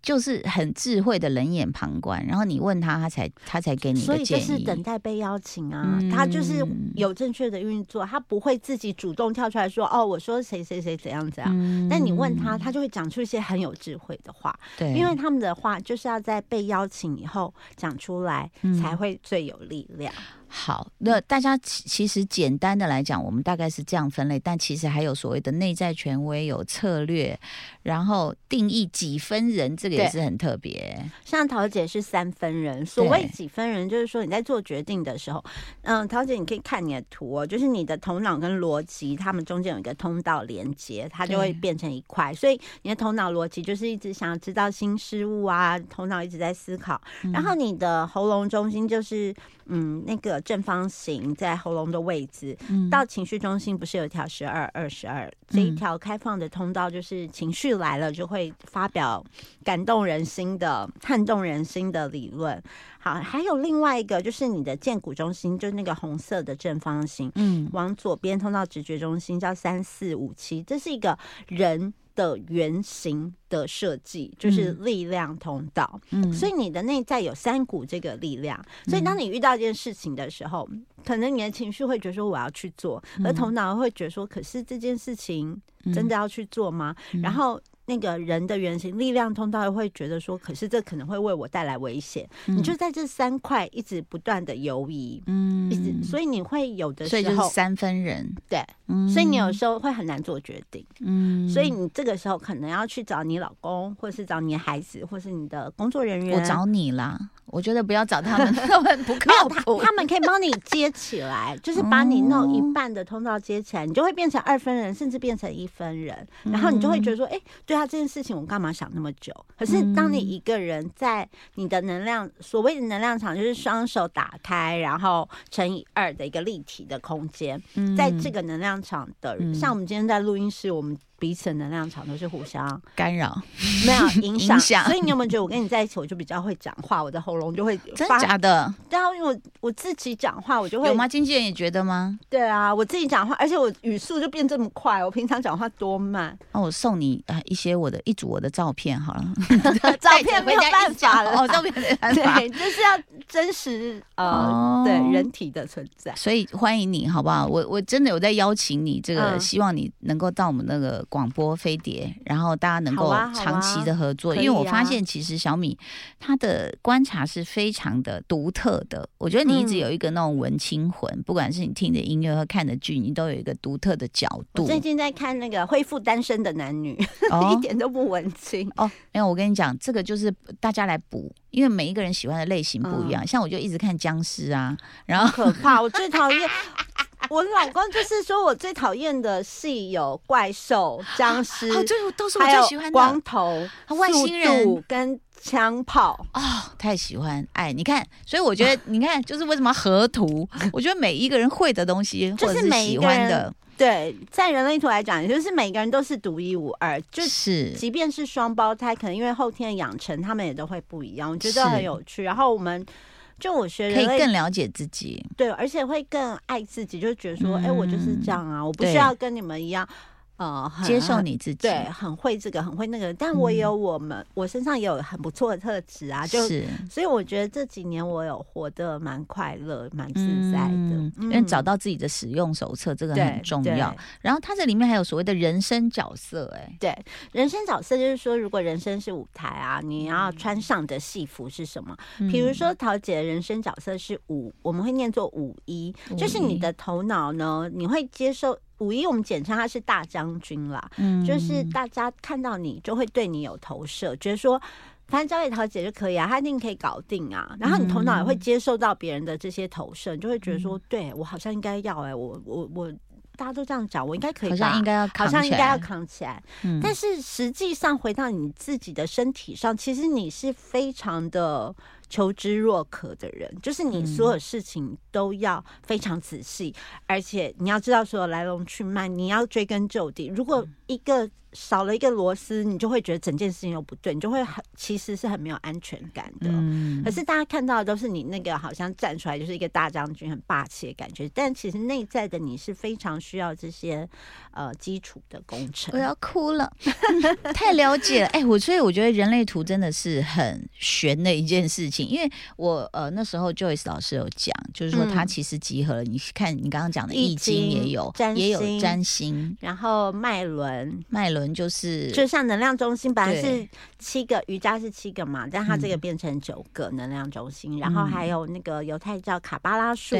就是很智慧的冷眼旁观，然后你问他，他才他才给你所以就是等待被邀请啊，他就是有正确的运作，他不会自己主动跳出来说哦，我说谁谁谁怎样怎样。但你问他，他就会讲出一些很有智慧的话，对，因为他们的话就是要在被邀请以后讲出来，才会最有力量。好，那大家其实简单的来讲，我们大概是这样分类，但其实还有所谓的内在权威，有策略，然后定义几分人，这个也是很特别。像桃姐是三分人，所谓几分人，就是说你在做决定的时候，嗯，桃姐你可以看你的图哦，就是你的头脑跟逻辑，他们中间有一个通道连接，它就会变成一块。所以你的头脑逻辑就是一直想要知道新事物啊，头脑一直在思考，然后你的喉咙中心就是嗯那个。正方形在喉咙的位置，到情绪中心不是有一条十二二十二这一条开放的通道，就是情绪来了就会发表感动人心的、撼动人心的理论。好，还有另外一个就是你的剑骨中心，就是那个红色的正方形，嗯，往左边通到直觉中心叫三四五七，这是一个人。的原型的设计就是力量通道，嗯，所以你的内在有三股这个力量，所以当你遇到一件事情的时候，可能你的情绪会觉得说我要去做，而头脑会觉得说，可是这件事情真的要去做吗？然后。那个人的原型力量通道会觉得说，可是这可能会为我带来危险。你就在这三块一直不断的游移，嗯，一直，所以你会有的时候三分人，对，所以你有时候会很难做决定，嗯，所以你这个时候可能要去找你老公，或是找你孩子，或是你的工作人员，我找你啦。我觉得不要找他们，他们不靠谱。他们可以帮你接起来，就是把你弄一半的通道接起来，你就会变成二分人，甚至变成一分人。然后你就会觉得说，哎，对啊，这件事情我干嘛想那么久？可是当你一个人在你的能量，所谓的能量场，就是双手打开，然后乘以二的一个立体的空间，在这个能量场的，像我们今天在录音室，我们。彼此的能量场都是互相干扰，没有影响。所以你有没有觉得我跟你在一起，我就比较会讲话，我的喉咙就会真的假的？对啊，因为我我自己讲话，我就会有吗？经纪人也觉得吗？对啊，我自己讲话，而且我语速就变这么快。我平常讲话多慢？那我送你啊一些我的一组我的照片好了，照片没有办法了，哦，照片没办法，对，就是要真实呃，对人体的存在。所以欢迎你好不好？我我真的有在邀请你，这个希望你能够到我们那个。广播飞碟，然后大家能够长期的合作，因为我发现其实小米他的观察是非常的独特的。我觉得你一直有一个那种文青魂，不管是你听的音乐和看的剧，你都有一个独特的角度。最近在看那个《恢复单身的男女》，一点都不文青哦。因为我跟你讲，这个就是大家来补，因为每一个人喜欢的类型不一样。像我就一直看僵尸啊，然后可怕，我最讨厌。我老公就是说我最讨厌的戏有怪兽、僵尸，哦，这都是我最喜欢的。光头、外星人跟枪炮哦，太喜欢哎！你看，所以我觉得 你看，就是为什么河图？我觉得每一个人会的东西，或者是喜欢的。对，在人类图来讲，也就是每个人都是独一无二，就是即便是双胞胎，可能因为后天的养成，他们也都会不一样。我觉得很有趣。然后我们。就我学可以更了解自己，对，而且会更爱自己，就觉得说，哎，我就是这样啊，我不需要跟你们一样。呃，接受你自己，对，很会这个，很会那个，但我也有我们，我身上也有很不错的特质啊，就是，所以我觉得这几年我有活得蛮快乐、蛮自在的，因为找到自己的使用手册，这个很重要。然后它这里面还有所谓的人生角色，哎，对，人生角色就是说，如果人生是舞台啊，你要穿上的戏服是什么？比如说桃姐的人生角色是五，我们会念作五一，就是你的头脑呢，你会接受。五一我们简称他是大将军啦，嗯，就是大家看到你就会对你有投射，觉得说反正交给桃姐就可以啊，她一定可以搞定啊。然后你头脑也会接受到别人的这些投射，你就会觉得说，对我好像应该要哎，我我我大家都这样讲，我应该可以，好像应该要，好像应该要扛起来。嗯但是实际上回到你自己的身体上，其实你是非常的。求知若渴的人，就是你所有事情都要非常仔细，而且你要知道所有来龙去脉，你要追根究底。如果一个少了一个螺丝，你就会觉得整件事情又不对，你就会很其实是很没有安全感的。嗯，可是大家看到的都是你那个好像站出来就是一个大将军，很霸气的感觉，但其实内在的你是非常需要这些呃基础的工程。我要哭了，太了解了。哎，我所以我觉得人类图真的是很玄的一件事情，因为我呃那时候 Joyce 老师有讲，就是说他其实集合了，你看你刚刚讲的易经也有，也有占星，然后脉轮。脉轮就是就像能量中心，本来是七个，瑜伽是七个嘛，但它这个变成九个能量中心，然后还有那个犹太教卡巴拉树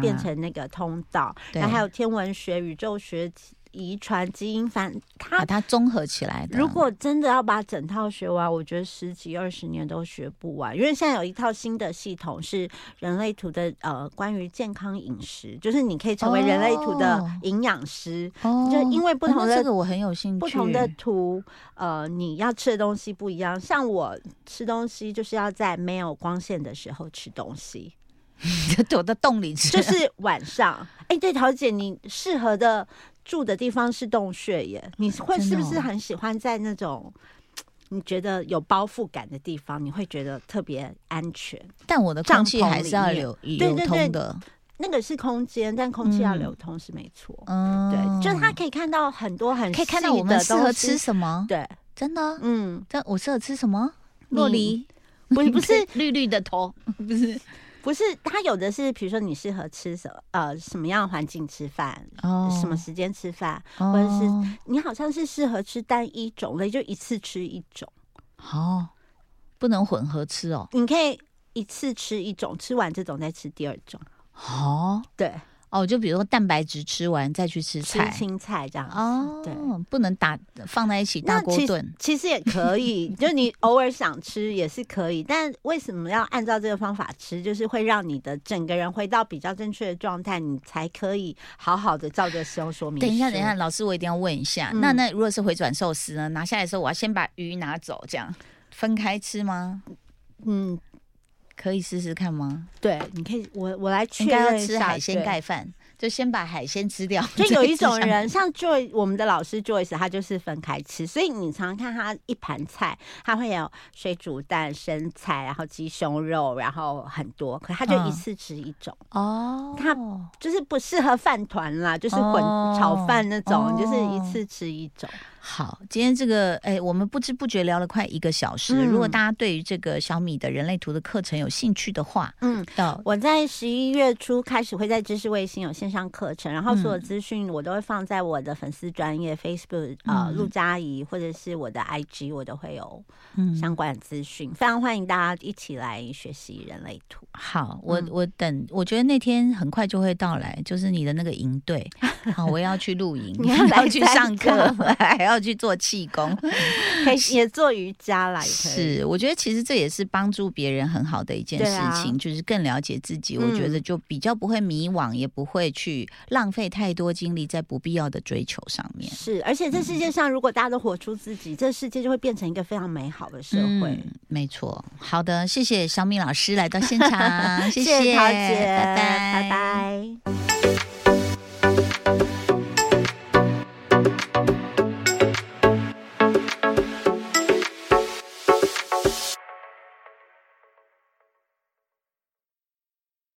变成那个通道，然后还有天文学、宇宙学。遗传基因反，它把它综合起来的。如果真的要把整套学完，我觉得十几二十年都学不完。因为现在有一套新的系统是人类图的，呃，关于健康饮食，就是你可以成为人类图的营养师。哦，就因为不同的这个我很有兴趣，不同的图，呃，你要吃的东西不一样。像我吃东西就是要在没有光线的时候吃东西，躲在洞里吃，就是晚上。哎，对，桃姐，你适合的。住的地方是洞穴耶，你会是不是很喜欢在那种 你觉得有包覆感的地方？你会觉得特别安全。但我的空气还是要流流通的，那个是空间，但空气要流通是没错。嗯，对，就是他可以看到很多很可以看到我们适合吃什么。对，真的，嗯，但我适合吃什么？洛梨，不是不是 绿绿的头，不是。不是，它有的是，比如说你适合吃什么，呃，什么样的环境吃饭，哦，什么时间吃饭，或者是你好像是适合吃单一种类，就一次吃一种，哦，不能混合吃哦，你可以一次吃一种，吃完这种再吃第二种，哦，对。哦，就比如说蛋白质吃完再去吃菜，青菜这样哦，对，不能打放在一起大锅炖，其实也可以，就你偶尔想吃也是可以，但为什么要按照这个方法吃？就是会让你的整个人回到比较正确的状态，你才可以好好的照着使用说明。等一下，等一下，老师，我一定要问一下，那那如果是回转寿司呢？拿下来的时候，我要先把鱼拿走，这样分开吃吗？嗯。可以试试看吗？对，你可以，我我来确认吃海鲜盖饭，就先把海鲜吃掉。就有一 种人，像 Joy，我们的老师 Joyce，他就是分开吃，所以你常常看他一盘菜，他会有水煮蛋、生菜，然后鸡胸肉，然后很多，可他就一次吃一种。哦，他就是不适合饭团啦，就是混炒饭那种，就是一次吃一种。好，今天这个哎，我们不知不觉聊了快一个小时。如果大家对于这个小米的人类图的课程有兴趣的话，嗯，我在十一月初开始会在知识卫星有线上课程，然后所有资讯我都会放在我的粉丝专业 Facebook 呃陆佳怡或者是我的 IG，我都会有相关的资讯，非常欢迎大家一起来学习人类图。好，我我等，我觉得那天很快就会到来，就是你的那个营队，好，我要去露营，你要 去上课，还要。去做气功，可以也做瑜伽啦。是，我觉得其实这也是帮助别人很好的一件事情，就是更了解自己。我觉得就比较不会迷惘，也不会去浪费太多精力在不必要的追求上面。是，而且这世界上如果大家都活出自己，这世界就会变成一个非常美好的社会。没错。好的，谢谢小米老师来到现场，谢谢桃姐，拜拜，拜拜。